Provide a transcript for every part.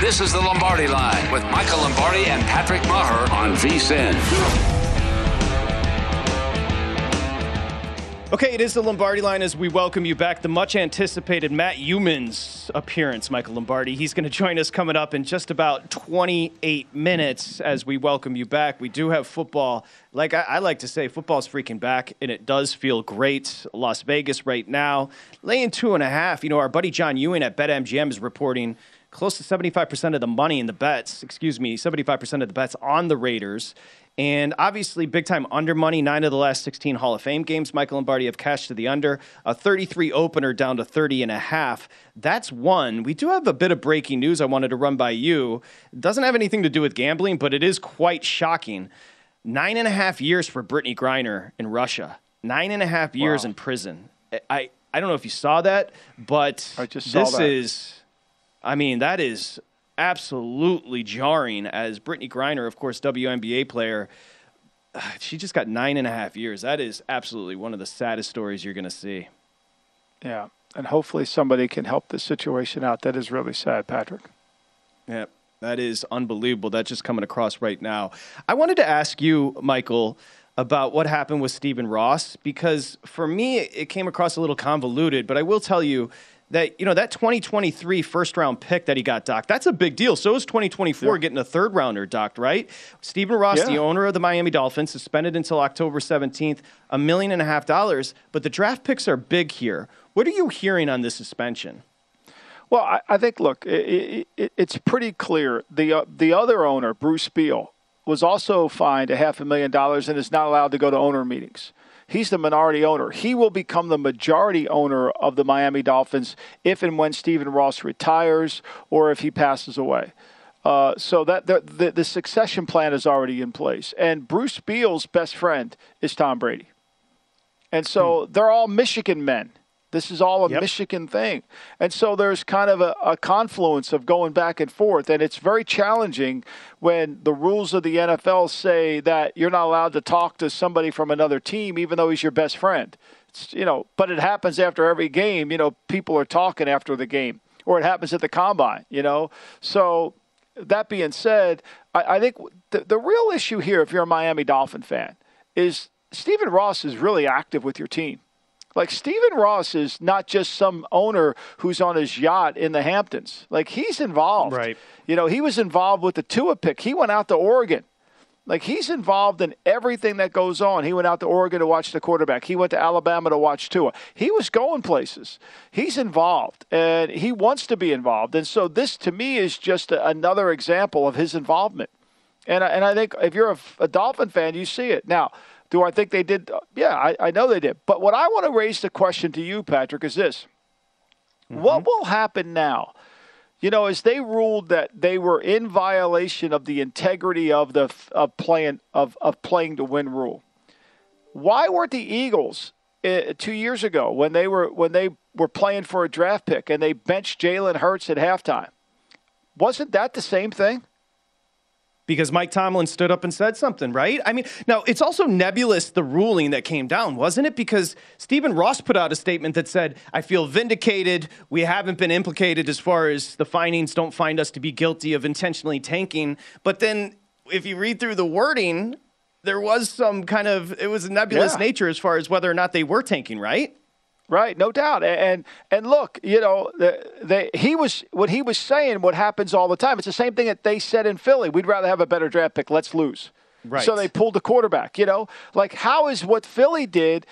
This is the Lombardi Line with Michael Lombardi and Patrick Maher on VSIN. Okay, it is the Lombardi line as we welcome you back. The much anticipated Matt Youmans appearance, Michael Lombardi. He's going to join us coming up in just about 28 minutes as we welcome you back. We do have football. Like I, I like to say, football's freaking back, and it does feel great. Las Vegas right now, laying two and a half. You know, our buddy John Ewing at BetMGM is reporting close to 75% of the money in the bets, excuse me, 75% of the bets on the Raiders. And obviously, big time under money. Nine of the last 16 Hall of Fame games, Michael Lombardi have cashed to the under. A 33 opener down to 30 and a half. That's one. We do have a bit of breaking news I wanted to run by you. It doesn't have anything to do with gambling, but it is quite shocking. Nine and a half years for Brittany Griner in Russia. Nine and a half years Wow. in prison. I, I don't know if you saw that, but I just saw this that. is, I mean, that is absolutely jarring. As Brittany Griner, of course, WNBA player, she just got nine and a half years. That is absolutely one of the saddest stories you're going to see. Yeah. And hopefully somebody can help this situation out. That is really sad, Patrick. Yeah, that is unbelievable. That's just coming across right now. I wanted to ask you, Michael, about what happened with Stephen Ross because for me it came across a little convoluted. But I will tell you that you know that 2023 first round pick that he got docked. That's a big deal. So is 2024 getting a third rounder docked, right? Stephen Ross, Yeah. the owner of the Miami Dolphins, suspended until October 17th, a million and a half dollars. But the draft picks are big here. What are you hearing on this suspension? Well, I, I think, look, it, it, it's pretty clear. The, uh, the other owner, Bruce Beal, was also fined a half a million dollars and is not allowed to go to owner meetings. He's the minority owner. He will become the majority owner of the Miami Dolphins if and when Stephen Ross retires or if he passes away. Uh, so that the, the, the succession plan is already in place. And Bruce Beal's best friend is Tom Brady. And so they're all Michigan men. This is all a Yep. Michigan thing. And so there's kind of a, a confluence of going back and forth. And it's very challenging when the rules of the NFL say that you're not allowed to talk to somebody from another team, even though he's your best friend. It's, you know, but it happens after every game. You know, people are talking after the game, or it happens at the combine. You know, so that being said, I, I think the, the real issue here, if you're a Miami Dolphin fan, is Stephen Ross is really active with your team. Like Stephen Ross is not just some owner who's on his yacht in the Hamptons. Like he's involved. Right. You know, he was involved with the Tua pick. He went out to Oregon Like he's involved in everything that goes on. He went out to Oregon to watch the quarterback. He went to Alabama to watch Tua. He was going places. He's involved and he wants to be involved. And so this to me is just a, another example of his involvement. And I, and I think if you're a, a Dolphin fan, you see it. Now, do I think they did? Yeah, I, I know they did. But what I want to raise the question to you, Patrick, is this: mm-hmm. What will happen now? you know, as they ruled that they were in violation of the integrity of the of playing of, of playing to win rule. Why weren't the Eagles uh, two years ago when they were when they were playing for a draft pick and they benched Jalen Hurts at halftime? Wasn't that the same thing? Because Mike Tomlin stood up and said something, right? I mean, now it's also nebulous the ruling that came down, wasn't it? Because Stephen Ross put out a statement that said, I feel vindicated. We haven't been implicated as far as the findings don't find us to be guilty of intentionally tanking. But then if you read through the wording, there was some kind of, it was a nebulous yeah. nature as far as whether or not they were tanking, right? Right, no doubt. And and look, you know, they, he was what he was saying. What happens all the time? It's the same thing that they said in Philly. We'd rather have a better draft pick. Let's lose. Right. So they pulled the quarterback. You know, like how is what Philly did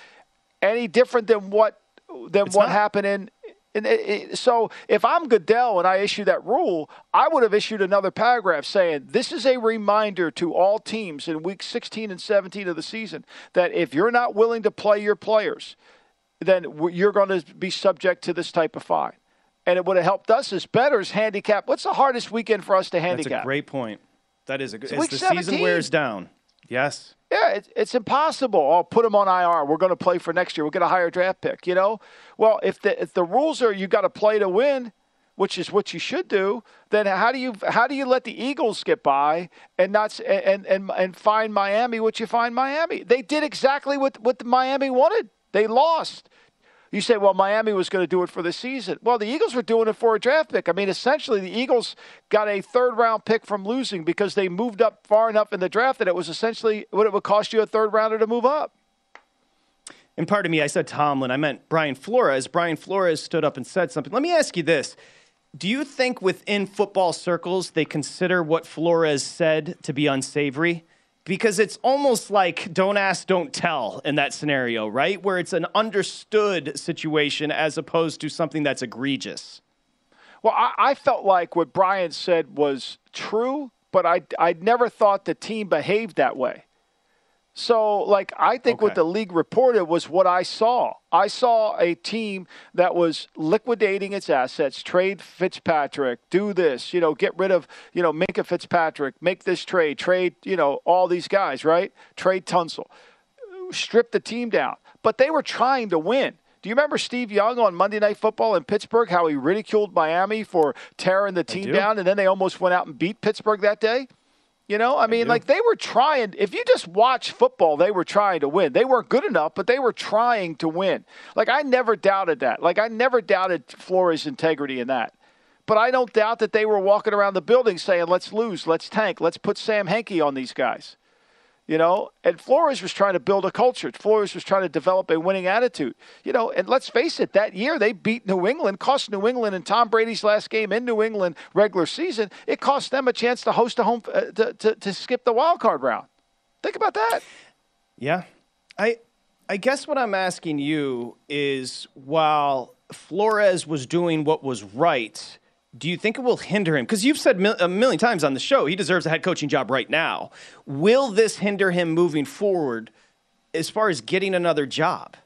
any different than what than it's what not. happened in? in it, it, so if I'm Goodell and I issue that rule, I would have issued another paragraph saying this is a reminder to all teams in week 16 and 17 of the season that if you're not willing to play your players then you're going to be subject to this type of fine. And it would have helped us as bettors handicap. What's the hardest weekend for us to handicap? That's a great point. That is a good. As the 17. season wears down, yes. Yeah, it's, it's impossible. I'll oh, put them on IR. We're going to play for next year. We'll get a higher draft pick. You know, well, if the if the rules are you got to play to win, which is what you should do, then how do you how do you let the Eagles get by and not and and and find Miami what you find Miami? They did exactly what what Miami wanted. They lost. You say, well, Miami was going to do it for the season. Well, the Eagles were doing it for a draft pick. I mean, essentially, the Eagles got a third round pick from losing because they moved up far enough in the draft that it was essentially what it would cost you a third rounder to move up. And part of me, I said Tomlin. I meant Brian Flores. Brian Flores stood up and said something. Let me ask you this. Do you think within football circles they consider what Flores said to be unsavory? Because it's almost like don't ask, don't tell in that scenario, right? Where it's an understood situation as opposed to something that's egregious. Well, I, I felt like what Brian said was true, but I I never thought the team behaved that way. So, like, I think okay. what the league reported was what I saw. I saw a team that was liquidating its assets, trade Fitzpatrick, do this, you know, get rid of, you know, Minkah Fitzpatrick, make this trade, trade, you know, all these guys, right? Trade Tunsil, strip the team down. But they were trying to win. Do you remember Steve Young on Monday Night Football in Pittsburgh, how he ridiculed Miami for tearing the team down, and then they almost went out and beat Pittsburgh that day? You know, I mean, like they were trying. If you just watch football, they were trying to win. They weren't good enough, but they were trying to win. Like I never doubted that. Like I never doubted Flores' integrity in that. But I don't doubt that they were walking around the building saying, "Let's lose, let's tank, let's put Sam Hinkie on these guys." You know. And Flores was trying to build a culture. Flores was trying to develop a winning attitude, you know. And let's face it, that year they beat New England, cost New England in Tom Brady's last game in New England regular season. It cost them a chance to host a home uh, to, to, to skip the wild card round. Think about that. Yeah, I I guess what I'm asking you is while Flores was doing what was right do you think it will hinder him? Because you've said a million times on the show he deserves a head coaching job right now. Will this hinder him moving forward as far as getting another job?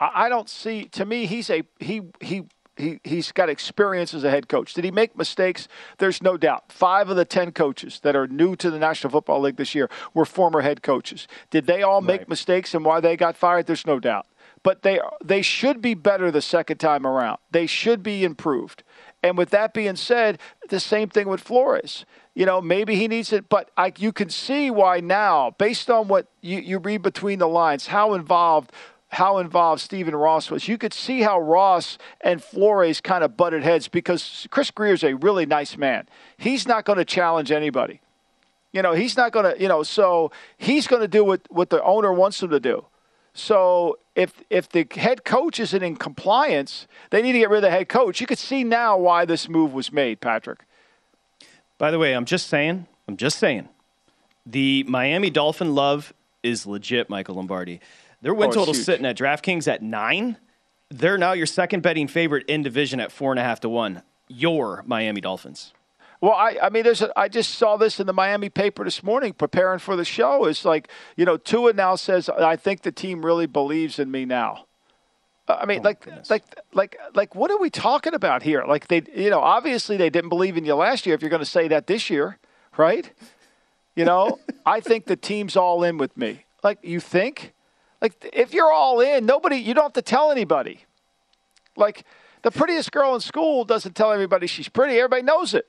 I don't see. To me, he's a he he. He, he's got experience as a head coach. Did he make mistakes? There's no doubt. Five of the 10 coaches that are new to the National Football League this year were former head coaches. Did they all make right. mistakes and why they got fired? There's no doubt. But they, they should be better the second time around. They should be improved. And with that being said, the same thing with Flores. You know, maybe he needs it, but I, you can see why now, based on what you, you read between the lines, how involved how involved Stephen Ross was. You could see how Ross and Flores kind of butted heads because Chris Grier is a really nice man. He's not going to challenge anybody. You know, he's not going to, you know, so he's going to do what, what the owner wants him to do. So if if the head coach isn't in compliance, they need to get rid of the head coach. You could see now why this move was made, Patrick. By the way, I'm just saying, I'm just saying, The Miami Dolphin love is legit, Michael Lombardi. Their win Oh, total sitting at DraftKings at nine. They're now your second betting favorite in division at four and a half to one. Your Miami Dolphins. Well, I, I mean, there's a, I just saw this in the Miami paper this morning preparing for the show. It's like, you know, Tua now says, I think the team really believes in me now. Uh, I mean, like, like, like, like, what are we talking about here? Like, they, you know, obviously they didn't believe in you last year. If you're going to say that this year, right? You know, I think the team's all in with me. Like, you think? Like, if you're all in, nobody, you don't have to tell anybody. Like, the prettiest girl in school doesn't tell everybody she's pretty. Everybody knows it.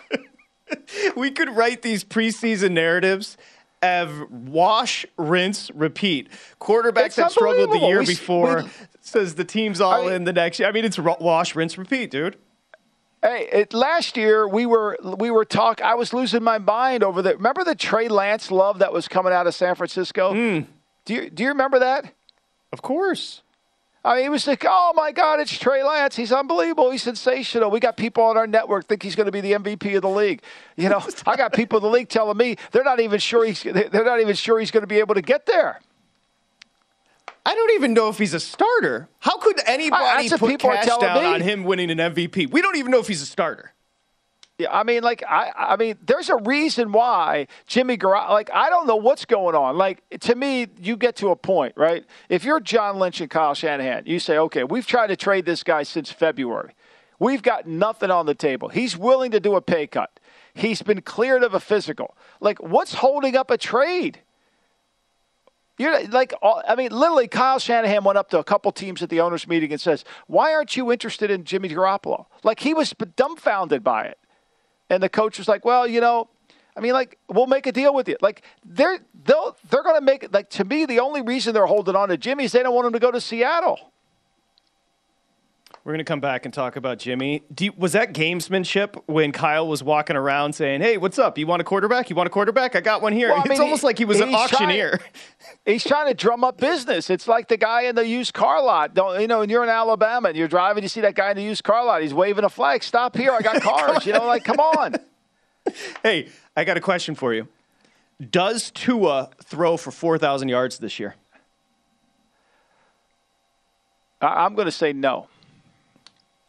we could write these preseason narratives of wash, rinse, repeat. Quarterbacks It's that struggled the year We- before we- says the team's all I in the next year. I mean, it's wash, rinse, repeat, dude. Hey, it, last year we were we were talk. I was losing my mind over the. Remember the Trey Lance love that was coming out of San Francisco? Hmm. Do you do you remember that? Of course. I mean, he was like, "Oh my God, it's Trey Lance. He's unbelievable. He's sensational. We got people on our network think he's going to be the MVP of the league. You know, I got people in the league telling me they're not even sure he's they're not even sure he's going to be able to get there. I don't even know if he's a starter. How could anybody what put cash down me. on him winning an MVP? We don't even know if he's a starter. Yeah, I mean, like, I, I mean, there's a reason why Jimmy Garoppolo. Like, I don't know what's going on. Like, to me, you get to a point, right? If you're John Lynch and Kyle Shanahan, you say, okay, we've tried to trade this guy since February. We've got nothing on the table. He's willing to do a pay cut. He's been cleared of a physical. Like, what's holding up a trade? You're like, I mean, literally, Kyle Shanahan went up to a couple teams at the owners' meeting and says, "Why aren't you interested in Jimmy Garoppolo?" Like he was dumbfounded by it. And the coach was like, "Well, you know, I mean, like we'll make a deal with you. Like they're they'll they're going to make. Like to me, the only reason they're holding on to Jimmy is they don't want him to go to Seattle. We're going to come back and talk about Jimmy. You, was that gamesmanship when Kyle was walking around saying, "Hey, what's up? You want a quarterback? You want a quarterback? I got one here." Well, I it's mean, almost he- like he was an he's trying- auctioneer. He's trying to drum up business. It's like the guy in the used car lot. Don't you know? And you're in Alabama and you're driving, you see that guy in the used car lot. He's waving a flag. Stop here! I got cars. you know, like come on. hey, I got a question for you. Does Tua throw for 4,000 yards this year? I'm going to say no.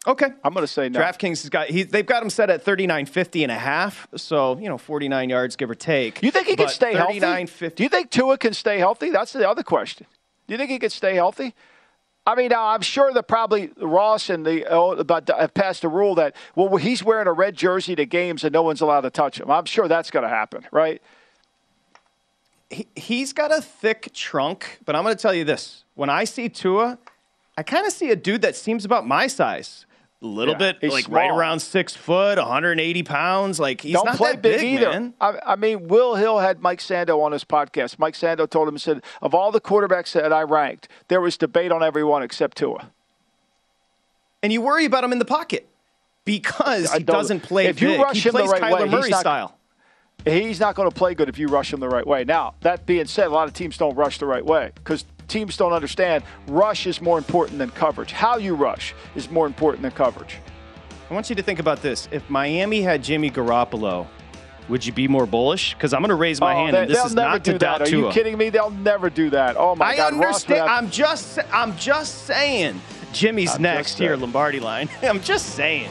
Okay. I'm going to say no. DraftKings has got he, they've got him set at 39.50 and a half, so, you know, 49 yards give or take. You think he can stay healthy? 39.50 Do you think Tua can stay healthy? That's the other question. Do you think he can stay healthy? I mean, now I'm sure that probably Ross and the oh, about uh, have passed a rule that well he's wearing a red jersey to games and no one's allowed to touch him. I'm sure that's going to happen, right? he, he's got a thick trunk, but I'm going to tell you this. When I see Tua, I kind of see a dude that seems about my size. A little Yeah, bit, like right around six foot, 180 pounds. Like he's Don't not play that big, big, either. man. I, I mean, Will Hill had Mike Sando on his podcast. Mike Sando told him, he said, of all the quarterbacks that I ranked, there was debate on everyone except Tua. And you worry about him in the pocket because he doesn't play if you rush he him the plays right Kyler way, he's Murray not- style. He's not going to play good if you rush him the right way. Now, that being said, a lot of teams don't rush the right way because teams don't understand rush is more important than coverage. How you rush is more important than coverage. I want you to think about this. If Miami had Jimmy Garoppolo, would you be more bullish? Because I'm going to raise my Oh, hand, they, and this is not do to that. doubt Are you kidding me? They'll never do that. Oh my I God, Ross would understand. have- I'm just. I'm just saying. Jimmy's I'm next here. Lombardi line. I'm just saying.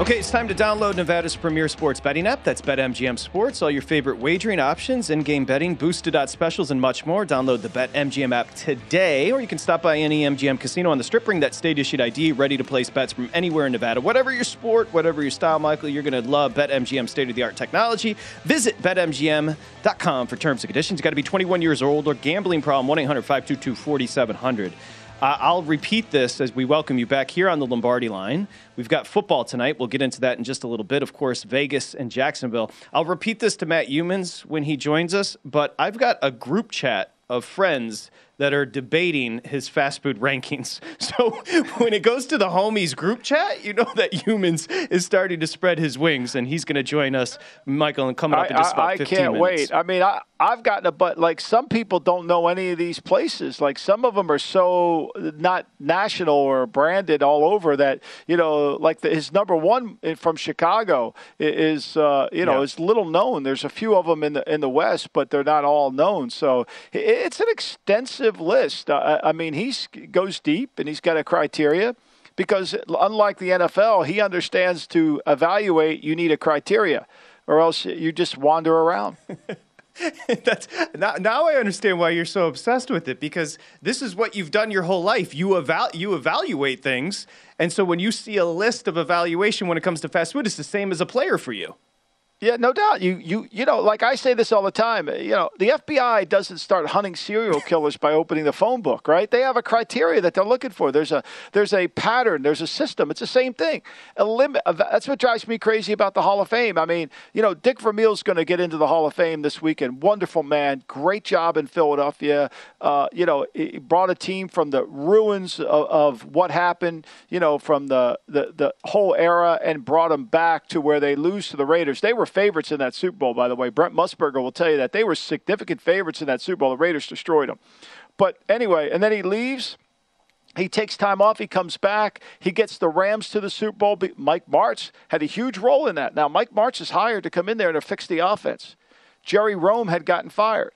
Okay, it's time to download Nevada's premier sports betting app. That's BetMGM Sports. All your favorite wagering options, in-game betting, boosted odds specials, and much more. Download the BetMGM app today, or you can stop by any MGM casino on the Strip. Bring that state-issued ID, ready to place bets from anywhere in Nevada. Whatever your sport, whatever your style, Michael, you're going to love BetMGM state-of-the-art technology. Visit BetMGM.com for terms and conditions. You got to be 21 years old or gambling problem. 1-800-522-4700. Uh, I'll repeat this as we welcome you back here on the Lombardi line. We've got football tonight. We'll get into that in just a little bit. Of course, Vegas and Jacksonville. I'll repeat this to Matt Youmans when he joins us, but I've got a group chat of friends that are debating his fast food rankings. So when it goes to the homies group chat, you know that Youmans is starting to spread his wings, and he's going to join us, Michael, and coming up in just about I, I 15 can't minutes. wait. I mean, I, I've gotten a but like some people don't know any of these places. Like some of them are so not national or branded all over that you know, like the, his number one from Chicago is uh, you know Yeah. is little known. There's a few of them in the in the West, but they're not all known. So it's an extensive list. Uh, I I mean, he goes deep and he's got a criteria because unlike the NFL, he understands to evaluate you need a criteria or else you just wander around. That's now, now I understand why you're so obsessed with it because this is what you've done your whole life. You eval you evaluate things, and so when you see a list of evaluation when it comes to fast food, it's the same as a player for you. Yeah, no doubt. You you you know, like I say this all the time. You know, the FBI doesn't start hunting serial killers by opening the phone book, right? They have a criteria that they're looking for. There's a there's a pattern. There's a system. It's the same thing. A limit. That's what drives me crazy about the Hall of Fame. I mean, you know, Dick Vermeil's going to get into the Hall of Fame this weekend. Wonderful man. Great job in Philadelphia. Uh, you know, he brought a team from the ruins of, of what happened. You know, from the, the the whole era and brought them back to where they lose to the Raiders. They were favorites in that Super Bowl, by the way. Brent Musburger will tell you that they were significant favorites in that Super Bowl. The Raiders destroyed them. But anyway, and then he leaves. He takes time off. He comes back. He gets the Rams to the Super Bowl. Mike Martz had a huge role in that. Now, Mike Martz is hired to come in there and to fix the offense. Jerry Rhome had gotten fired.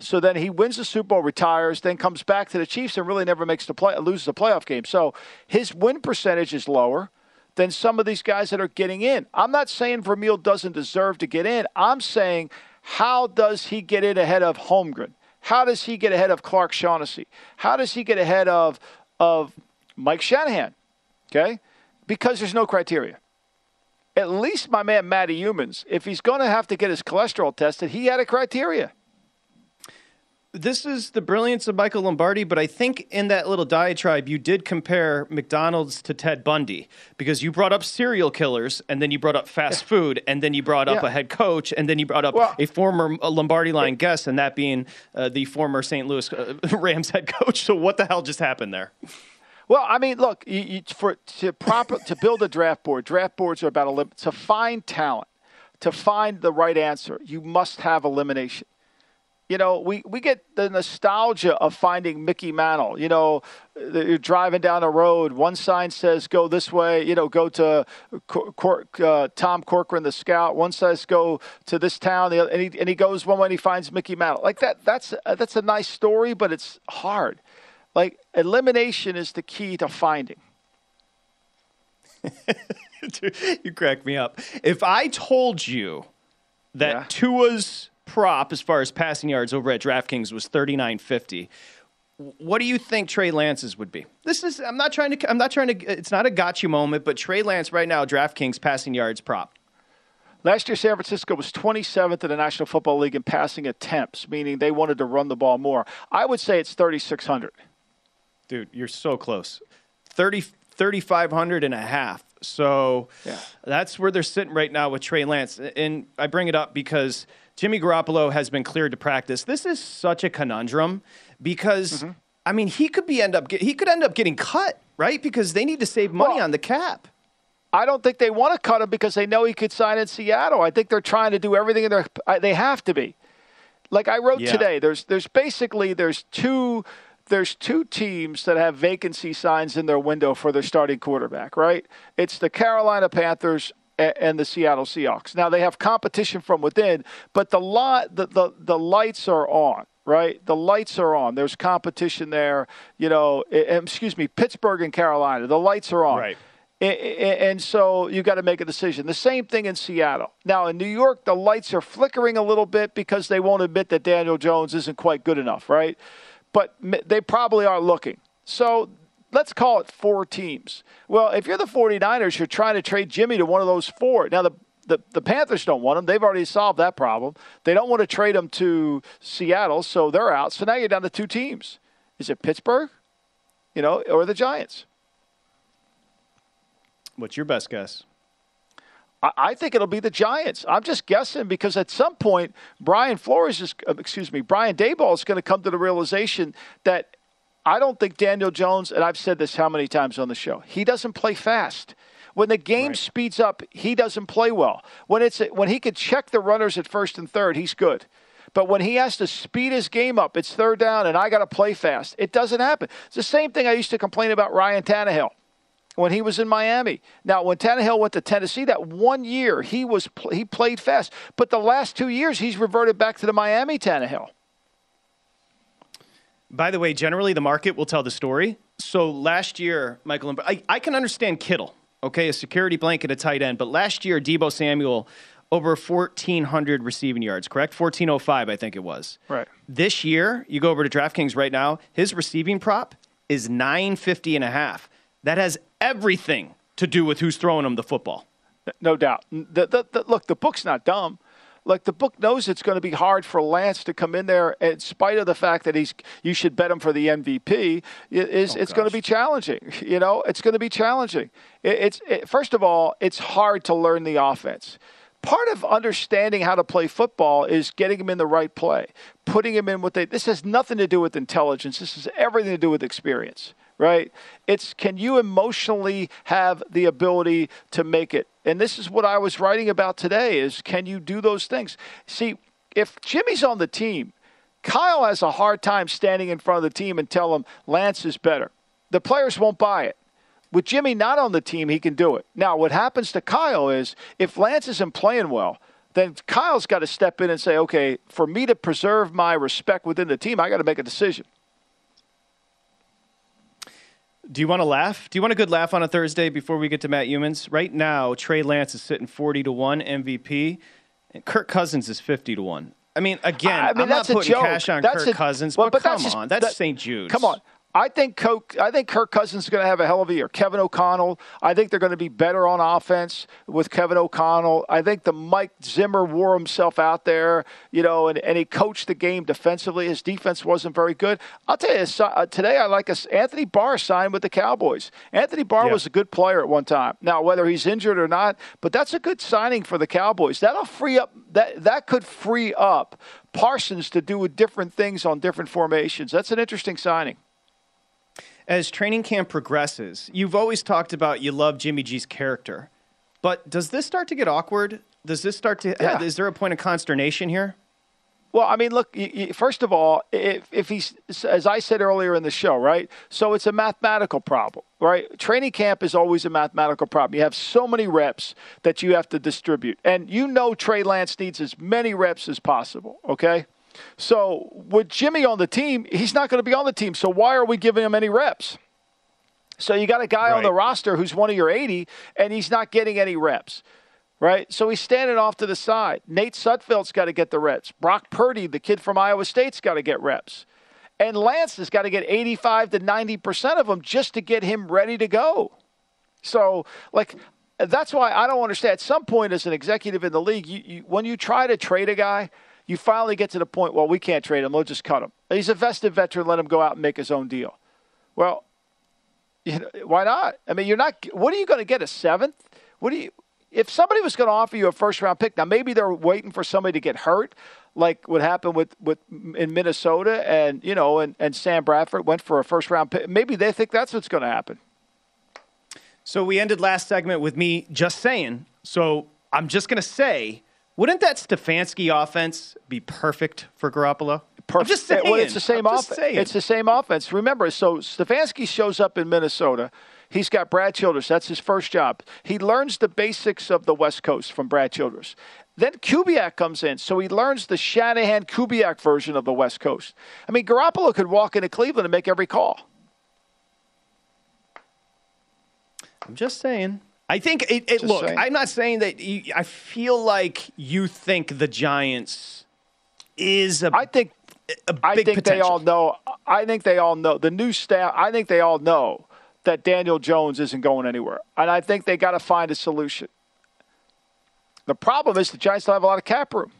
So then he wins the Super Bowl, retires, then comes back to the Chiefs and really never makes the play, loses a playoff game. So his win percentage is lower than some of these guys that are getting in. I'm not saying Vermeil doesn't deserve to get in. I'm saying how does he get in ahead of Holmgren? How does he get ahead of Clark Shaughnessy? How does he get ahead of of Mike Shanahan? Okay? Because there's no criteria. At least my man Matty Youmans, if he's going to have to get his cholesterol tested, he had a criteria. This is the brilliance of Michael Lombardi, but I think in that little diatribe, you did compare McDonald's to Ted Bundy because you brought up serial killers, and then you brought up fast food, and then you brought up Yeah. a head coach, and then you brought up Well- a former uh, Lombardi line guest, and that being uh, the former St. Louis uh, Rams head coach. So what the hell just happened there? Well, I mean, look, you, you, for to proper to build a draft board, draft boards are about a limit to find talent, to find the right answer, you must have elimination you know, we, we get the nostalgia of finding Mickey Mantle. You know, you're driving down a road, one sign says go this way, you know, go to Cor- uh, Tom Corcoran, the scout. One says go to this town, and he, and he goes one way and he finds Mickey Mantle. Like that, that's, uh, that's a nice story, but it's hard. Like elimination is the key to finding. you crack me up. If I told you that yeah. Tua's prop as far as passing yards over at DraftKings was 39.50. What do you think Trey Lance's would be? This is I'm not trying to I'm not trying to it's not a gotcha moment, but Trey Lance right now DraftKings passing yards prop. Last year, San Francisco was 27th in the National Football League in passing attempts, meaning they wanted to run the ball more. I would say it's 3,600. Dude, you're so close. 30, 3,500 and a half. So yeah. that's where they're sitting right now with Trey Lance. And I bring it up because – Jimmy Garoppolo has been cleared to practice. This is such a conundrum because mm-hmm. I mean he could be end up he could end up getting cut right because they need to save money well, on the cap. I don't think they want to cut him because they know he could sign in Seattle. I think they're trying to do everything in their they have to be. Like I wrote yeah. today, there's there's basically there's two there's two teams that have vacancy signs in their window for their starting quarterback, right? It's the Carolina Panthers and the Seattle Seahawks. Now they have competition from within, but the lot the, the, the lights are on right? The lights are on. There's competition there. You know, excuse me, Pittsburgh and Carolina. The lights are on. Right. And so you got to make a decision. The same thing in Seattle. Now in New York, the lights are flickering a little bit because they won't admit that Daniel Jones isn't quite good enough, right? But they probably are looking. So let's call it four teams. Well, if you're the 49ers, you're trying to trade Jimmy to one of those four. Now, the the, the Panthers don't want him. They've already solved that problem. They don't want to trade him to Seattle, so they're out. So now you're down to two teams. Is it Pittsburgh, you know, or the Giants? What's your best guess? I think it'll be the Giants. I'm just guessing because at some point, Brian Flores is, uh, excuse me, Brian Daboll is going to come to the realization that I don't think Daniel Jones, and I've said this how many times on the show, he doesn't play fast. When the game right. speeds up, he doesn't play well. When it's when he can check the runners at first and third, he's good. But when he has to speed his game up, it's third down, and I got to play fast. It doesn't happen. It's the same thing I used to complain about Ryan Tannehill when he was in Miami. Now, when Tannehill went to Tennessee, that one year he was he played fast, but the last two years he's reverted back to the Miami Tannehill. By the way, generally the market will tell the story. So last year, Michael, I, I can understand Kittle, okay, a security blanket, a tight end, but last year, Deebo Samuel over 1,400 receiving yards, correct? 1,405, I think it was. Right. This year, you go over to DraftKings right now, his receiving prop is 950 and a half. That has everything to do with who's throwing him the football. No doubt. The, the, the, look, the book's not dumb like the book knows it's going to be hard for Lance to come in there in spite of the fact that he's you should bet him for the MVP is oh, it's going to be challenging you know? It's going to be challenging. It, it's it, first of all it's hard to learn the offense. Part of understanding how to play football is getting him in the right play putting him in what they this has nothing to do with intelligence. This has everything to do with experience right? It's can you emotionally have the ability to make it? And this is what I was writing about today is can you do those things? See, if Jimmy's on the team, Kyle has a hard time standing in front of the team and tell them Lance is better. The players won't buy it. With Jimmy not on the team, he can do it. Now, what happens to Kyle is if Lance isn't playing well, then Kyle's got to step in and say, okay, for me to preserve my respect within the team, I got to make a decision. Do you want to laugh? Do you want a good laugh on a Thursday before we get to Matt Youmans? Right now, Trey Lance is sitting 40 to 1 MVP, and Kirk Cousins is 50 to 1. I mean, again, I mean, I'm not putting cash on that's Kirk a, Cousins, well, but, but, come that's just, on, that's that, St. Jude's. Come on. I think Coke, I think Kirk Cousins is going to have a hell of a year. Kevin O'Connell, I think they're going to be better on offense with Kevin O'Connell. I think the Mike Zimmer wore himself out there, you know, and, and he coached the game defensively. His defense wasn't very good. I'll tell you, uh, today I like a, Anthony Barr signed with the Cowboys. Anthony Barr yeah. was a good player at one time. Now, whether he's injured or not, but that's a good signing for the Cowboys. That'll free up that that could free up Parsons to do different things on different formations. That's an interesting signing as training camp progresses, you've always talked about you love Jimmy G's character. But does this start to get awkward Does this start to? Uh, yeah. Is there a point of consternation here? Well, I mean, look. First of all, if, if he's, as I said earlier in the show, right? So it's a mathematical problem, right? Training camp is always a mathematical problem. You have so many reps that you have to distribute, and you know Trey Lance needs as many reps as possible. Okay, so with Jimmy on the team, he's not going to be on the team. So why are we giving him any reps? So you got a guy on the roster who's one of your 80, and he's not getting any reps right? So he's standing off to the side. Nate Sudfeld's got to get the reps. Brock Purdy, the kid from Iowa State's got to get reps. And Lance has got to get 85 to 90% of them just to get him ready to go. So, like, that's why I don't understand. At some point, as an executive in the league, you, you, when you try to trade a guy, you finally get to the point, well, we can't trade him. We'll just cut him. He's a vested veteran. Let him go out and make his own deal. Well, you know, why not? I mean, you're not. What are you going to get? A seventh? What do you? If somebody was going to offer you a first round pick, now maybe they're waiting for somebody to get hurt, like what happened with, with in Minnesota, and you know, and, and Sam Bradford went for a first round pick. Maybe they think that's what's going to happen. So we ended last segment with me just saying. So I'm just going to say, wouldn't that Stefanski offense be perfect for Garoppolo? I'm just saying. Well, it's the same offense. It's the same offense. Remember, so Stefanski shows up in Minnesota. He's got Brad Childress. That's his first job. He learns the basics of the West Coast from Brad Childress. Then Kubiak comes in, so he learns the Shanahan Kubiak version of the West Coast. I mean, Garoppolo could walk into Cleveland and make every call. I'm just saying. I think it. it look, saying. I'm not saying that. You, I feel like you think the Giants is a. I think. A I big think they all know. I think they all know the new staff. I think they all know that Daniel Jones isn't going anywhere, and I think they got to find a solution. The problem is the Giants don't have a lot of cap room.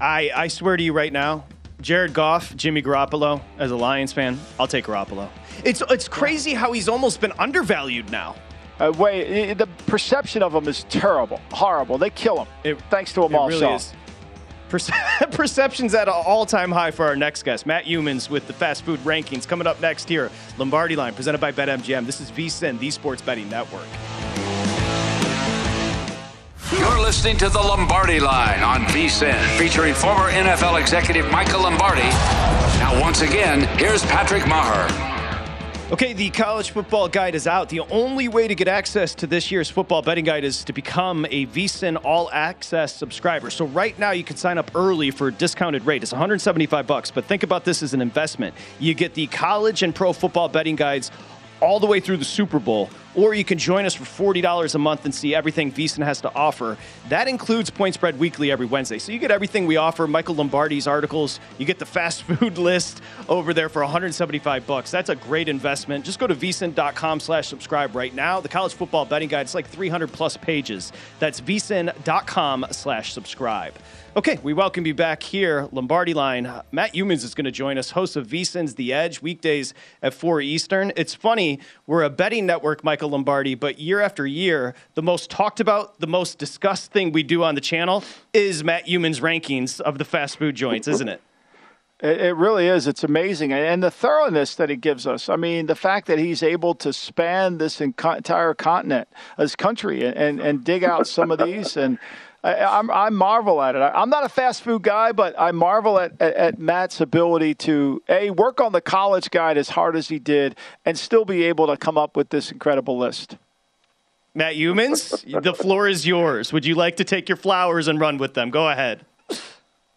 I, I swear to you right now, Jared Goff, Jimmy Garoppolo, as a Lions fan, I'll take Garoppolo. It's it's crazy how he's almost been undervalued now. Uh, wait, the perception of him is terrible, horrible. They kill him. thanks to It Amal really Shaw. is. Perce- Perception's at an all-time high for our next guest, Matt Youmans with the fast food rankings. Coming up next here, Lombardi Line, presented by BetMGM. This is VSIN, the Sports Betting Network. Listening to the Lombardi Line on VSIN, featuring former NFL executive Michael Lombardi. Now, once again, here's Patrick Maher. Okay, the college football guide is out. The only way to get access to this year's football betting guide is to become a VSIN All Access subscriber. So right now you can sign up early for a discounted rate. It's 175 bucks, but think about this as an investment. You get the college and pro football betting guides all the way through the Super Bowl, or you can join us for $40 a month and see everything VSIN has to offer. That includes Point Spread Weekly every Wednesday. So you get everything we offer, Michael Lombardi's articles, you get the fast food list over there for 175 bucks. That's a great investment. Just go to vsin.com slash subscribe right now. The college football betting guide, it's like 300 plus pages. That's vsin.com slash subscribe. Okay, we welcome you back here, Lombardi Line. Matt Youmans is going to join us, host of VSIN's The Edge, weekdays at 4 Eastern. It's funny, we're a betting network, Michael Lombardi, but year after year, the most talked about, the most discussed thing we do on the channel is Matt Youmans' rankings of the fast food joints, isn't it? It, it really is. It's amazing, and the thoroughness that he gives us. I mean, the fact that he's able to span this entire continent, this country, and, and, and dig out some of these, and I, I'm, I marvel at it. I, I'm not a fast food guy, but I marvel at, at, at Matt's ability to a work on the college guide as hard as he did, and still be able to come up with this incredible list. Matt Youmans, the floor is yours. Would you like to take your flowers and run with them? Go ahead.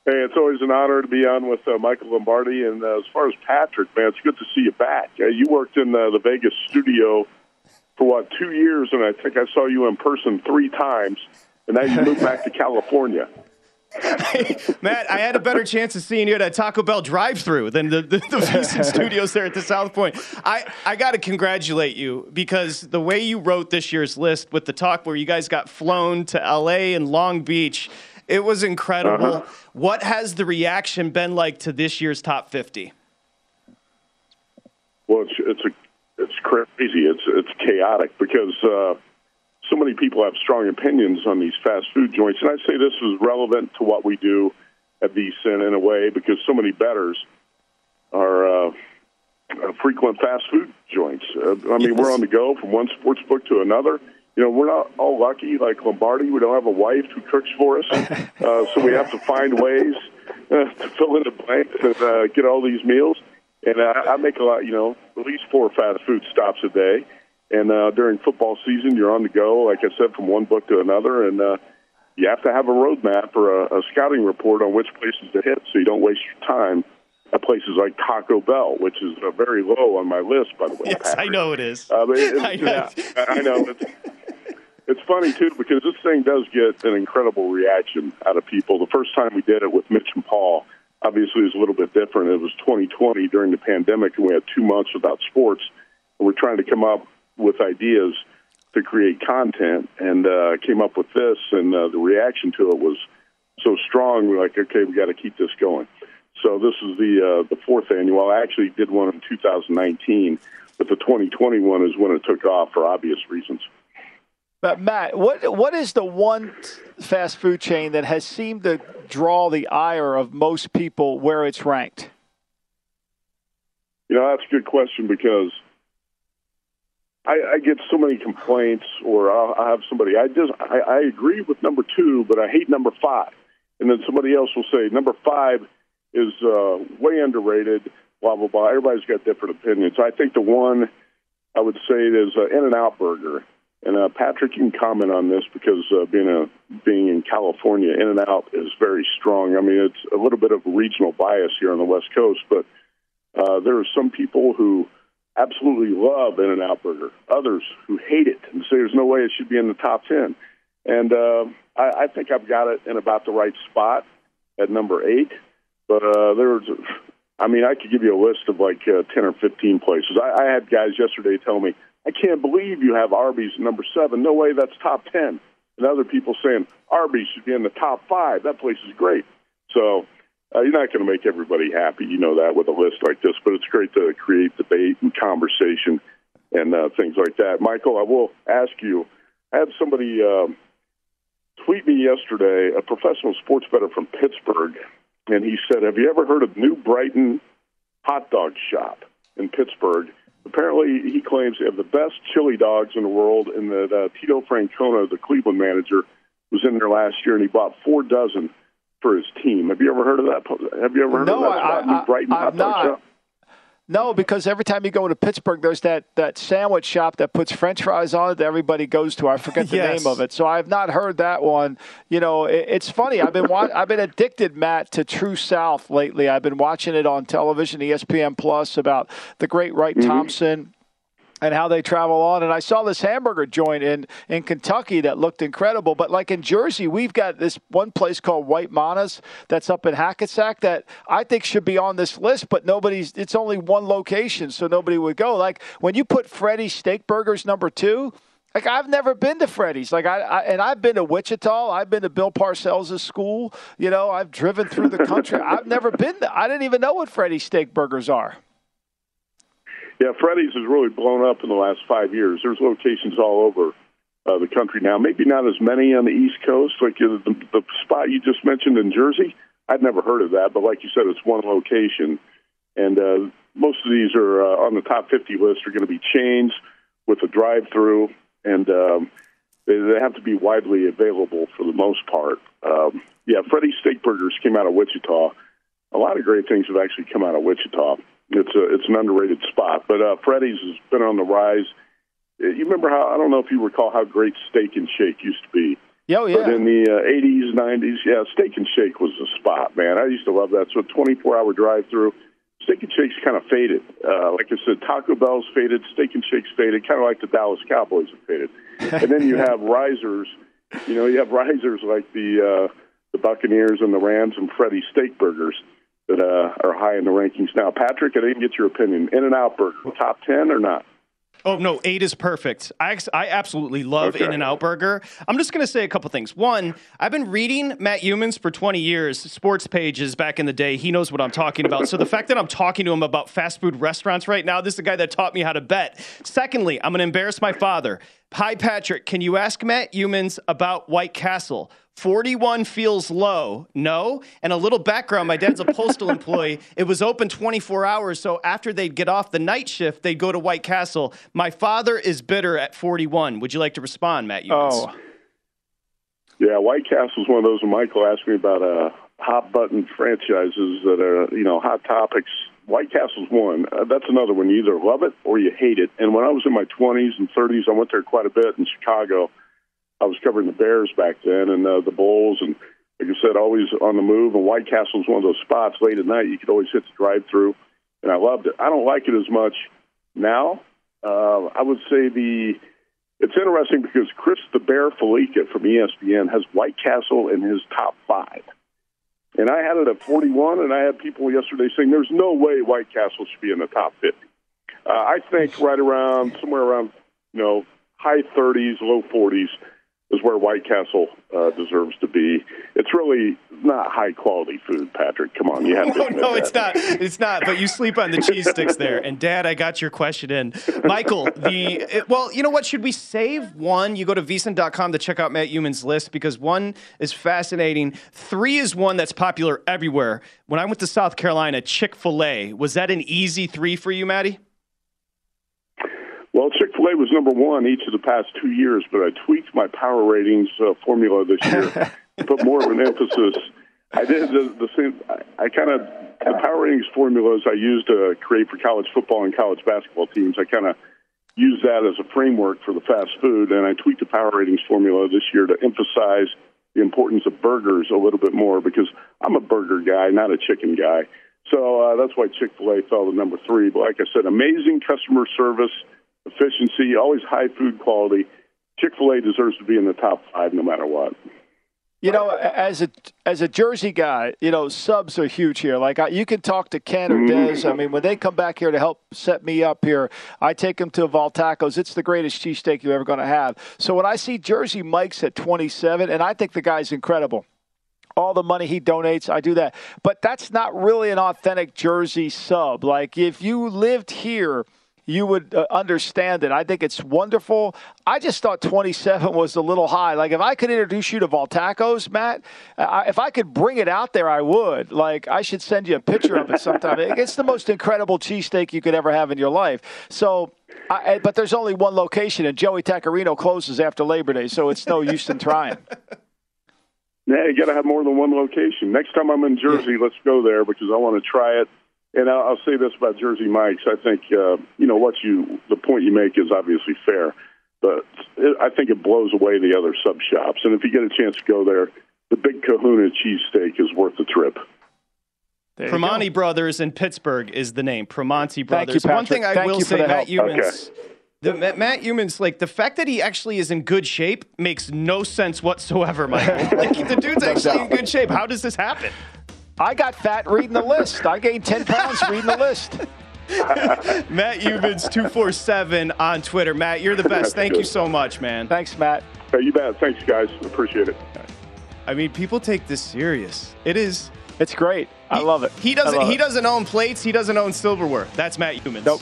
Hey, it's always an honor to be on with uh, Michael Lombardi. And uh, as far as Patrick, man, it's good to see you back. Uh, you worked in uh, the Vegas studio for what two years, and I think I saw you in person three times. And now you moved back to California. Matt, I had a better chance of seeing you at a Taco Bell drive-through than the, the, the studios there at the South Point. I, I got to congratulate you because the way you wrote this year's list with the talk where you guys got flown to LA and Long Beach, it was incredible. Uh-huh. What has the reaction been like to this year's top 50? Well, it's it's a it's crazy. It's it's chaotic because uh, so many people have strong opinions on these fast food joints, and I'd say this is relevant to what we do at VSIN in a way because so many bettors are uh, frequent fast food joints. Uh, I mean, we're on the go from one sports book to another. you know, we're not all lucky like Lombardi. We don't have a wife who cooks for us, uh, so we have to find ways uh, to fill in the blanks and uh, get all these meals. And uh, I make a lot, you know, at least four fast food stops a day. And uh, during football season, you're on the go, like I said, from one book to another, and uh, you have to have a roadmap or a, a scouting report on which places to hit, so you don't waste your time at places like Taco Bell, which is uh, very low on my list, by the way. Yes, Patrick. I know it is. Uh, it, I know. Yeah, I know. It's, it's funny too because this thing does get an incredible reaction out of people. The first time we did it with Mitch and Paul, obviously it was a little bit different. It was 2020 during the pandemic, and we had two months without sports. And we're trying to come up with ideas to create content, and uh, came up with this, and uh, the reaction to it was so strong. We're like, okay, we got to keep this going. So this is the uh, the fourth annual. I actually did one in 2019, but the 2020 one is when it took off for obvious reasons. But Matt, what what is the one fast food chain that has seemed to draw the ire of most people where it's ranked? You know, that's a good question because I, I get so many complaints, or I'll, I'll have somebody. I just I, I agree with number two, but I hate number five. And then somebody else will say number five is uh, way underrated. Blah blah blah. Everybody's got different opinions. I think the one I would say is uh, In and Out Burger. And uh, Patrick, you can comment on this because uh, being a being in California, In and Out is very strong. I mean, it's a little bit of regional bias here on the West Coast, but uh, there are some people who absolutely love In and Out Burger, others who hate it and say there's no way it should be in the top ten. And uh, I, I think I've got it in about the right spot at number eight. But uh, there's, I mean, I could give you a list of like uh, ten or fifteen places. I, I had guys yesterday tell me, "I can't believe you have Arby's number seven. No way, that's top ten. And other people saying Arby's should be in the top five. That place is great. So uh, you're not going to make everybody happy, you know that, with a list like this. But it's great to create debate and conversation and uh, things like that. Michael, I will ask you. I had somebody um, tweet me yesterday, a professional sports bettor from Pittsburgh, and he said, "Have you ever heard of New Brighton Hot Dog Shop in Pittsburgh?" Apparently, he claims they have the best chili dogs in the world, and that uh, Tito Francona, the Cleveland manager, was in there last year, and he bought four dozen for his team. Have you ever heard of that? Have you ever heard No, of that I- I- Brighton I've not. Shop? No, because every time you go to Pittsburgh, there's that, that sandwich shop that puts French fries on it that everybody goes to. I forget the Yes. name of it, so I have not heard that one. You know, it, it's funny. I've been wa- I've been addicted, Matt, to True South lately. I've been watching it on television, ESPN Plus, about the great Wright mm-hmm. Thompson and how they travel on. And I saw this hamburger joint in, in Kentucky that looked incredible. But like in Jersey, we've got this one place called White Manna that's up in Hackensack that I think should be on this list, but nobody's, it's only one location, so nobody would go. Like when you put Freddy's Steak Burgers number two, like I've never been to Freddy's. Like I, I and I've been to Wichita. I've been to Bill Parcells' school. You know, I've driven through the country. I've never been. To, I didn't even know what Freddy's steak burgers are. Yeah, Freddy's has really blown up in the last five years. There's locations all over uh, the country now. Maybe not as many on the East Coast, like the, the spot you just mentioned in Jersey. I'd never heard of that, but like you said, it's one location, and uh, most of these are uh, on the top 50 list. Are going to be chains with a drive-through, and um, they, they have to be widely available for the most part. Um, yeah, Freddy's Steak Burgers came out of Wichita. A lot of great things have actually come out of Wichita. It's a it's an underrated spot, but uh, Freddy's has been on the rise. Uh, You remember how I don't know if you recall how great Steak and Shake used to be. Oh yeah. But in the uh, 80s, 90s, yeah, Steak and Shake was the spot, man. I used to love that. So a 24 hour drive through. Steak and Shake's kind of faded. Uh, like I said, Taco Bell's faded, Steak and Shake's faded, kind of like the Dallas Cowboys have faded. and then you have risers. You know, you have risers like the uh, the Buccaneers and the Rams and Freddy Steak Burgers that uh, are high in the rankings now. Patrick, I didn't get your opinion. In and Out Burger, top 10 or not? Oh no, eight is perfect. I I absolutely love Okay. In and Out Burger. I'm just gonna say a couple things. One, I've been reading Matt Youmans for 20 years, sports pages back in the day. He knows what I'm talking about. So the fact that I'm talking to him about fast food restaurants right now, this is the guy that taught me how to bet. Secondly, I'm gonna embarrass my father. Hi, Patrick. Can you ask Matt Youmans about White Castle? 41 feels low. No. And a little background my dad's a postal employee. It was open 24 hours. So after they'd get off the night shift, they'd go to White Castle. My father is bitter at 41. Would you like to respond, Matt Youmans? Oh. Yeah, White Castle's one of those when Michael asked me about uh, hot button franchises that are, you know, hot topics. White Castle's one. Uh, that's another one. You either love it or you hate it. And when I was in my 20s and 30s, I went there quite a bit in Chicago. I was covering the Bears back then and uh, the Bulls, and like I said, always on the move. And White Castle's one of those spots late at night you could always hit the drive-through, and I loved it. I don't like it as much now. Uh, I would say the it's interesting because Chris the Bear Fallica from ESPN has White Castle in his top five. And I had it at 41, and I had people yesterday saying there's no way White Castle should be in the top 50. Uh, I think right around somewhere around you know high 30s, low 40s is where White Castle uh, deserves to be. It's really not high quality food, Patrick. Come on, you have to. No, no, that. it's not. It's not. But you sleep on the cheese sticks there. And Dad, I got your question in. Michael, the it- well, you know what? Should we save one? You go to vsin.com to check out Matt Youmans' list because one is fascinating. Three is one that's popular everywhere. When I went to South Carolina, Chick Fil A was that an easy three for you, Maddie? Well, Chick Fil A was number one each of the past two years, but I tweaked my power ratings uh, formula this year to put more of an emphasis. I did the, the same. I, I kind of the power ratings formulas I used to create for college football and college basketball teams. I kind of used that as a framework for the fast food, and I tweaked the power ratings formula this year to emphasize the importance of burgers a little bit more because I'm a burger guy, not a chicken guy. So uh, that's why Chick Fil A fell to number three. But like I said, amazing customer service, efficiency, always high food quality. Chick Fil A deserves to be in the top five no matter what. You know, as a as a Jersey guy, you know subs are huge here. Like I, you can talk to Ken or Mm-hmm. Des. I mean, when they come back here to help set me up here, I take them to Voltaco's. It's the greatest cheesesteak you're ever going to have. So when I see Jersey Mike's at 27, and I think the guy's incredible. All the money he donates, I do that. But that's not really an authentic Jersey sub. Like if you lived here you would uh, understand it. I think it's wonderful. I just thought 27 was a little high. Like if I could introduce you to Voltaco's, Matt, I, if I could bring it out there, I would. Like I should send you a picture of it sometime. it's the most incredible cheesesteak you could ever have in your life. So, I, but there's only one location, and Joey Tacarino closes after Labor Day, so it's no use in trying. Yeah, you got to have more than one location. Next time I'm in Jersey, let's go there because I want to try it. And I'll, I'll say this about Jersey Mike's. I think uh, you know what you the point you make is obviously fair, but it, I think it blows away the other sub shops. And if you get a chance to go there, the Big Kahuna cheesesteak is worth the trip. Primanti Brothers in Pittsburgh is the name. Primanti you, Brothers. One thing I Thank will you say, the Matt help. Youmans. The, Matt Matt Youmans, like the fact that he actually is in good shape makes no sense whatsoever, Michael. like the dude's actually in good shape. How does this happen? I got fat reading the list. I gained 10 pounds reading the list. Matt Youmans two four seven on Twitter. Matt, you're the best. Thank you so much, man. Thanks, Matt. Hey, you bet. Thanks, guys. Appreciate it. I mean, people take this serious. It is. It's great. I love it. He doesn't. He it. doesn't own plates. He doesn't own silverware. That's Matt Youmans. Nope.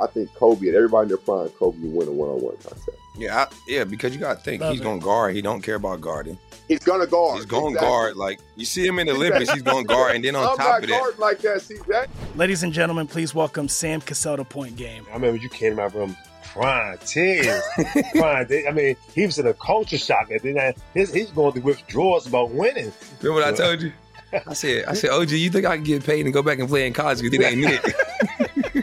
I think Kobe and everybody in their prime, Kobe would win a one-on-one contest. Yeah, I, yeah, because you got to think Love he's it. going to guard. He don't care about guarding. He's gonna guard. He's going to Exactly. guard. Like you see him in the Olympics, he's going to guard, and then on I'm top not of that, like that. See that? Ladies and gentlemen, please welcome Sam Cassell to Point Game. I remember you came to my room crying, tears, crying. They- I mean, he was in a culture shock. And then I, his, he's going through withdrawals about winning. remember what I told you? I said, I said, OG, you think I can get paid and go back and play in college? Because it ain't it.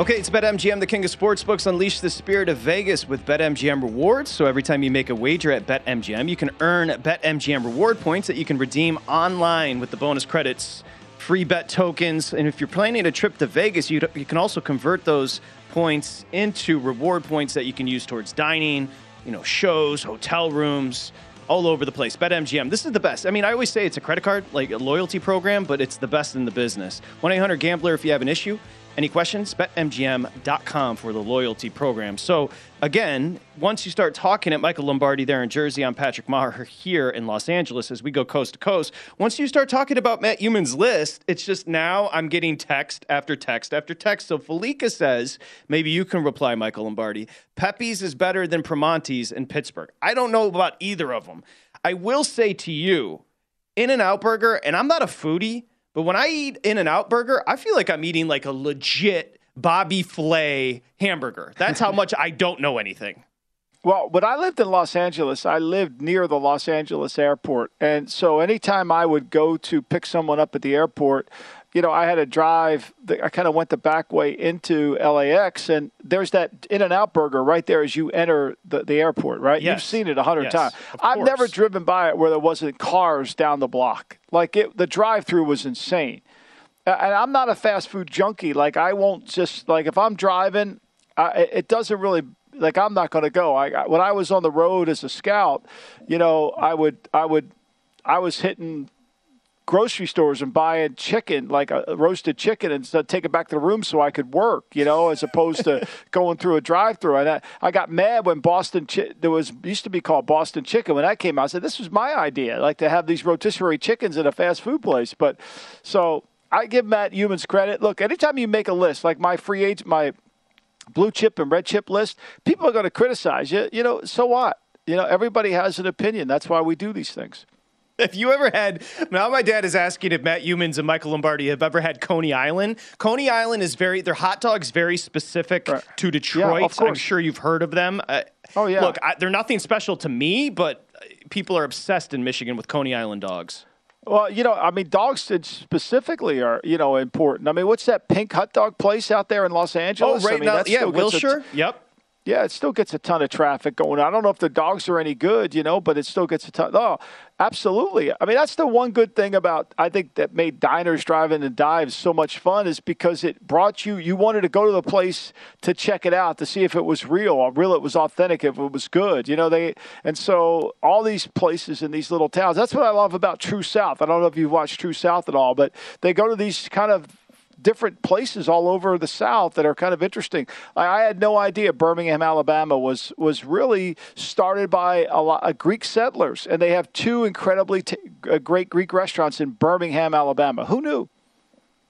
Okay, it's BetMGM, the king of sportsbooks. Unleash the spirit of Vegas with BetMGM rewards. So every time you make a wager at BetMGM, you can earn BetMGM reward points that you can redeem online with the bonus credits, free bet tokens. And if you're planning a trip to Vegas, you, you can also convert those points into reward points that you can use towards dining, you know, shows, hotel rooms, all over the place. BetMGM, this is the best. I mean, I always say it's a credit card, like a loyalty program, but it's the best in the business. 1 800 Gambler if you have an issue. Any questions? BetMGM.com for the loyalty program. So, again, once you start talking at Michael Lombardi there in Jersey, I'm Patrick Meagher here in Los Angeles as we go coast to coast. Once you start talking about Matt Youmans' list, it's just now I'm getting text after text after text. So, Felica says, maybe you can reply, Michael Lombardi. Pepe's is better than Primanti's in Pittsburgh. I don't know about either of them. I will say to you, In N Out Burger, and I'm not a foodie, but when I eat In N Out Burger, I feel like I'm eating like a legit Bobby Flay hamburger. That's how much I don't know anything. Well, when I lived in Los Angeles, I lived near the Los Angeles airport. And so anytime I would go to pick someone up at the airport, you know, I had to drive, the, I kind of went the back way into LAX, and there's that In N Out burger right there as you enter the, the airport, right? Yes. You've seen it a hundred Yes, times. I've never driven by it where there wasn't cars down the block. Like it, the drive through was insane. And I'm not a fast food junkie. Like I won't just like if I'm driving, I, it doesn't really like I'm not going to go. I- when I was on the road as a scout, you know, I would I would I was hitting grocery stores and buying chicken, like a roasted chicken, and so take it back to the room so I could work, you know, as opposed to going through a drive-through. And I, I got mad when Boston chi- there was used to be called Boston Chicken when that came out. I said this was my idea, like to have these rotisserie chickens at a fast food place. But so I give Matt Youmans credit. Look, anytime you make a list, like my free agent, my blue chip and red chip list, people are going to criticize you. You know, so what? You know, everybody has an opinion. That's why we do these things. If you ever had, now my dad is asking if Matt Youmans and Michael Lombardi have ever had Coney Island. Coney Island is very, their hot dog's very specific to Detroit. course. I'm sure you've heard of them. Uh, Oh, yeah. Look, I, they're nothing special to me, but uh, people are obsessed in Michigan with Coney Island dogs. Well, you know, I mean, dogs specifically are, you know, important. I mean, what's that pink hot dog place out there in Los Angeles? Oh, right I mean, now, yeah, still gets a- Wilshire. Yep. Yeah, it still gets a ton of traffic going. I don't know if the dogs are any good, you know, but it still gets a ton. Oh, absolutely. I mean, that's the one good thing about I think that made diners, drive-in, and dives so much fun is because it brought you. You wanted to go to the place to check it out to see if it was real, or real, it was authentic, if it was good. You know, they and so all these places in these little towns. That's what I love about True South. I don't know if you've watched True South at all, but they go to these kind of different places all over the South that are kind of interesting. I, I had no idea Birmingham, Alabama was was really started by a lot of Greek settlers, and they have two incredibly t- uh, great Greek restaurants in Birmingham, Alabama. Who knew?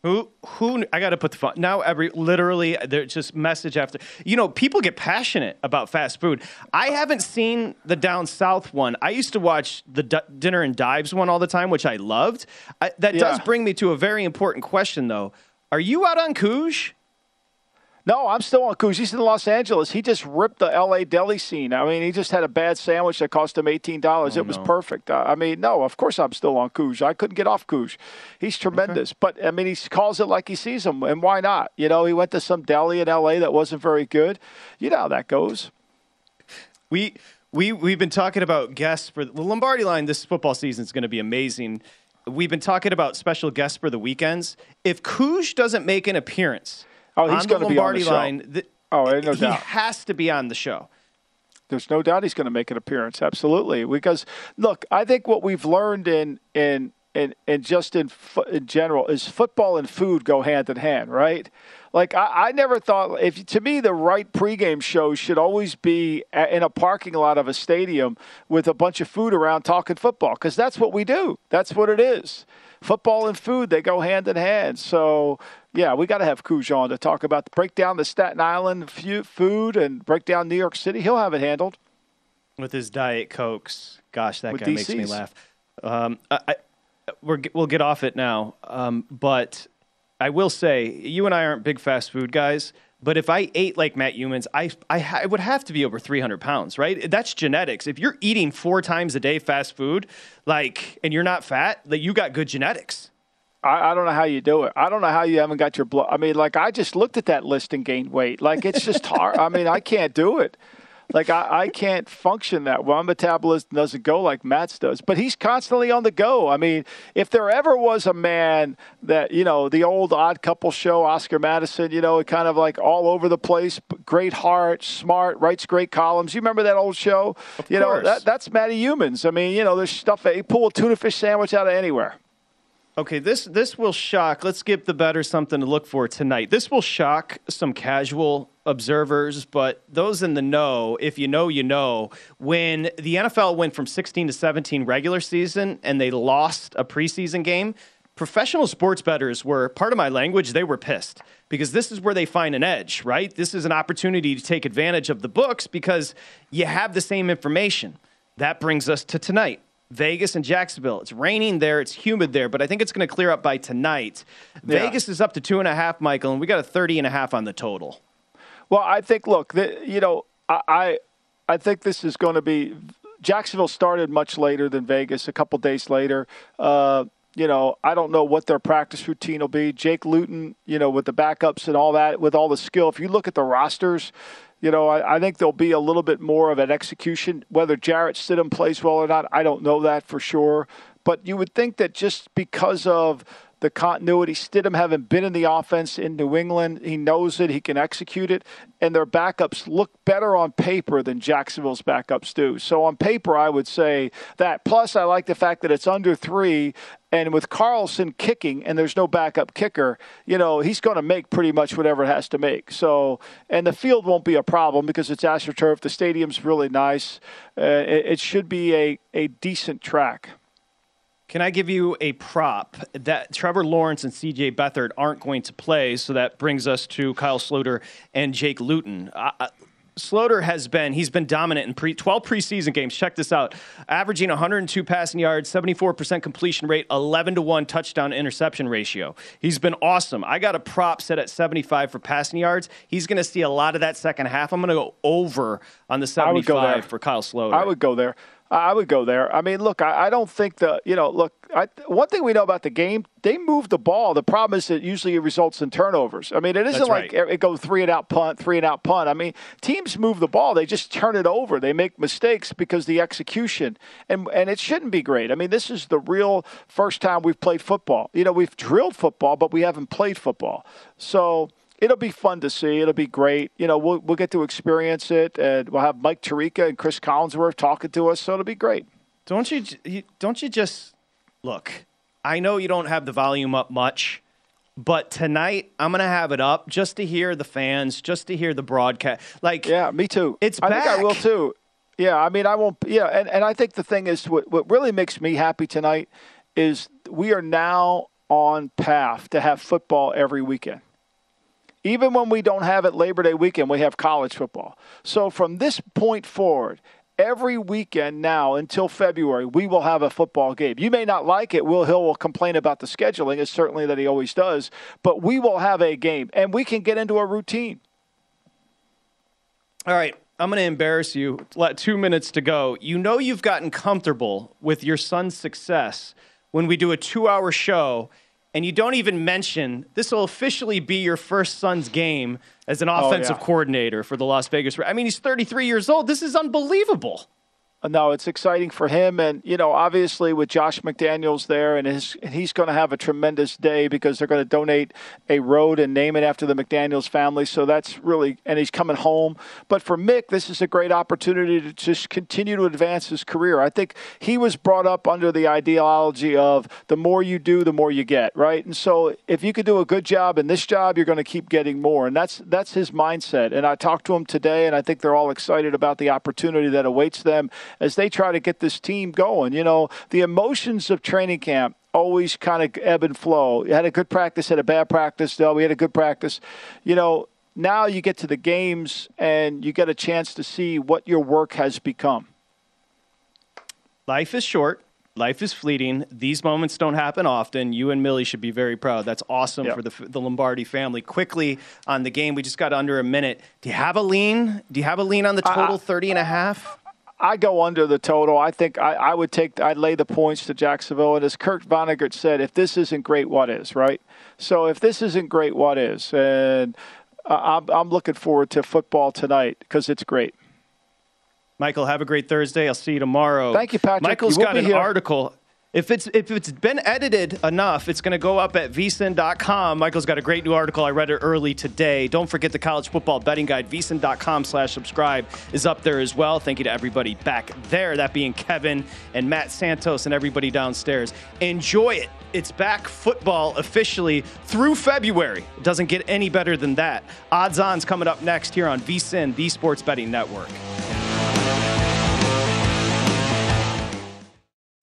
Who who I got to put the phone now. Every literally, there's just message after. You know, people get passionate about fast food. I haven't seen the down south one. I used to watch the D- dinner and dives one all the time, which I loved. I, that does bring me to a very important question, though. Are you out on Couge? No, I'm still on Coos. He's in Los Angeles. He just ripped the L.A. deli scene. I mean, he just had a bad sandwich that cost him eighteen dollars. it was perfect. Uh, I mean, no, of course I'm still on Coos. I couldn't get off Coos. He's tremendous. But I mean, he calls it like he sees them, and why not? You know, he went to some deli in L.A. that wasn't very good. You know how that goes. We we we've been talking about guests for the Lombardi line. This football season is going to be amazing. We've been talking about special guests for the weekends. If Couge doesn't make an appearance Oh, he's on the be on the Lombardi line, th- Oh, no he doubt. has to be on the show. There's no doubt he's going to make an appearance. Absolutely, because look, I think what we've learned in in in, in just in in general is football and food go hand in hand, right? Like I, I never thought if to me the right pregame show should always be in a parking lot of a stadium with a bunch of food around talking football because that's what we do. That's what it is. Football and food they go hand in hand. So yeah, we got to have Cuj on to talk about break down the Staten Island food and break down New York City. He'll have it handled. with his diet cokes. Gosh, that With guy makes me laugh. Um, I, I, we're, we'll get off it now, um, but I will say you and I aren't big fast food guys. But if I ate like Matt Youmans, I, I, I would have to be over 300 pounds, right? That's genetics. If you're eating four times a day fast food, like, and you're not fat, like, you got good genetics. I, I don't know how you do it. I don't know how you haven't got your blood. I mean, like I just looked at that list and gained weight. Like it's just hard. I mean, I can't do it. Like I, I can't function that well. My metabolism doesn't go like Matt's does. But he's constantly on the go. I mean, if there ever was a man that you know, the old Odd Couple show, Oscar Madison, you know, kind of like all over the place, great heart, smart, writes great columns. You remember that old show? you know, that, that's Matty Youmans. I mean, you know, there's stuff that he pull a tuna fish sandwich out of anywhere. Okay, this this will shock. Let's give the better something to look for tonight. This will shock some casual observers, but those in the know, if you know, you know. When the NFL went from 16 to 17 regular season and they lost a preseason game, professional sports bettors were part of my language. They were pissed because this is where they find an edge, right? This is an opportunity to take advantage of the books because you have the same information. That brings us to tonight. Vegas and Jacksonville. It's raining there. It's humid there, but I think it's going to clear up by tonight. Yeah. Vegas is up to two and a half, Michael, and we got a 30 and a half on the total. Well, I think look, the, you know, I, I I think this is going to be Jacksonville started much later than Vegas, a couple days later. Uh, you know, I don't know what their practice routine will be. Jake Luton, you know, with the backups and all that, with all the skill. If you look at the rosters, you know, I, I think there'll be a little bit more of an execution. Whether Jarrett Stidham plays well or not, I don't know that for sure. But you would think that just because of the continuity, Stidham having been in the offense in New England, he knows it, he can execute it, and their backups look better on paper than Jacksonville's backups do. So on paper, I would say that. Plus, I like the fact that it's under three, and with Carlson kicking, and there's no backup kicker, you know, he's going to make pretty much whatever it has to make. So, and the field won't be a problem because it's AstroTurf. The stadium's really nice. Uh, it, it should be a, a decent track. Can I give you a prop that Trevor Lawrence and CJ Beathard aren't going to play? So that brings us to Kyle Sloter and Jake Luton. Uh, Sloter has been he's been dominant in pre 12 preseason games. Check this out. Averaging 102 passing yards, 74% completion rate, 11 to 1 touchdown interception ratio. He's been awesome. I got a prop set at 75 for passing yards. He's going to see a lot of that second half. I'm going to go over on the I would go there. 75 for Kyle Sloter. I would go there. I would go there. I mean, look, I, I don't think the you know, look. I, one thing we know about the game, they move the ball. The problem is that usually it results in turnovers. I mean, it isn't That's like right. it goes three and out punt, three and out punt. I mean, teams move the ball. They just turn it over. They make mistakes because the execution and and it shouldn't be great. I mean, this is the real first time we've played football. You know, we've drilled football, but we haven't played football. So it'll be fun to see. It'll be great. You know, we'll we'll get to experience it, and we'll have Mike Tirico and Cris Collinsworth talking to us. So it'll be great. Don't you, you don't you just look? I know you don't have the volume up much, but tonight I'm gonna have it up just to hear the fans, just to hear the broadcast. Like, yeah, me too. It's I back. think I will too. Yeah, I mean, I won't. Yeah, and, and I think the thing is, what, what really makes me happy tonight is we are now on path to have football every weekend. Even when we don't have it Labor Day weekend, we have college football. So from this point forward, every weekend now until February, we will have a football game. You may not like it. Will Hill will complain about the scheduling, it's certainly that he always does, but we will have a game and we can get into a routine. All right. I'm going to embarrass you. Let two minutes to go. You know you've gotten comfortable with your son's success when we do a two hour show and you don't even mention this will officially be your first son's game as an oh, offensive oh, yeah. coordinator for the Las Vegas. I mean, he's 33 years old. This is unbelievable. Uh, no, it's exciting for him, and you know, obviously with Josh McDaniels there, and his, he's going to have a tremendous day because they're going to donate a road and name it after the McDaniels family. So that's really, and he's coming home. But for Mick, this is a great opportunity to just continue to advance his career. I think he was brought up under the ideology of the more you do, the more you get, right? And so if you could do a good job in this job, you're going to keep getting more, and that's that's his mindset. And I talked to him today, and I think they're all excited about the opportunity that awaits them as they try to get this team going. You know, the emotions of training camp always kind of ebb and flow. You had a good practice, had a bad practice. No, we had a good practice. You know, now you get to the games and you get a chance to see what your work has become. Life is short. Life is fleeting. These moments don't happen often. You and Millie should be very proud. That's awesome Yep. for the, the Lombardi family. Quickly on the game, we just got under a minute. Do you have a lean? Do you have a lean on the total 30 and a half? I go under the total. I think I, I would take, I'd lay the points to Jacksonville. And as Kurt Vonnegut said, if this isn't great, what is, right? So if this isn't great, what is? And I'm, I'm looking forward to football tonight because it's great. Michael, have a great Thursday. I'll see you tomorrow. Thank you, Patrick. Michael's You got an here. article. If it's if it's been edited enough, it's going to go up at vsin.com. Michael's got a great new article. I read it early today. Don't forget the college football betting guide. vsin.com slash subscribe is up there as well. Thank you to everybody back there, that being Kevin and Matt Santos and everybody downstairs. Enjoy it. It's back football officially through February. It doesn't get any better than that. Odds on's coming up next here on VSIN, the Sports Betting Network.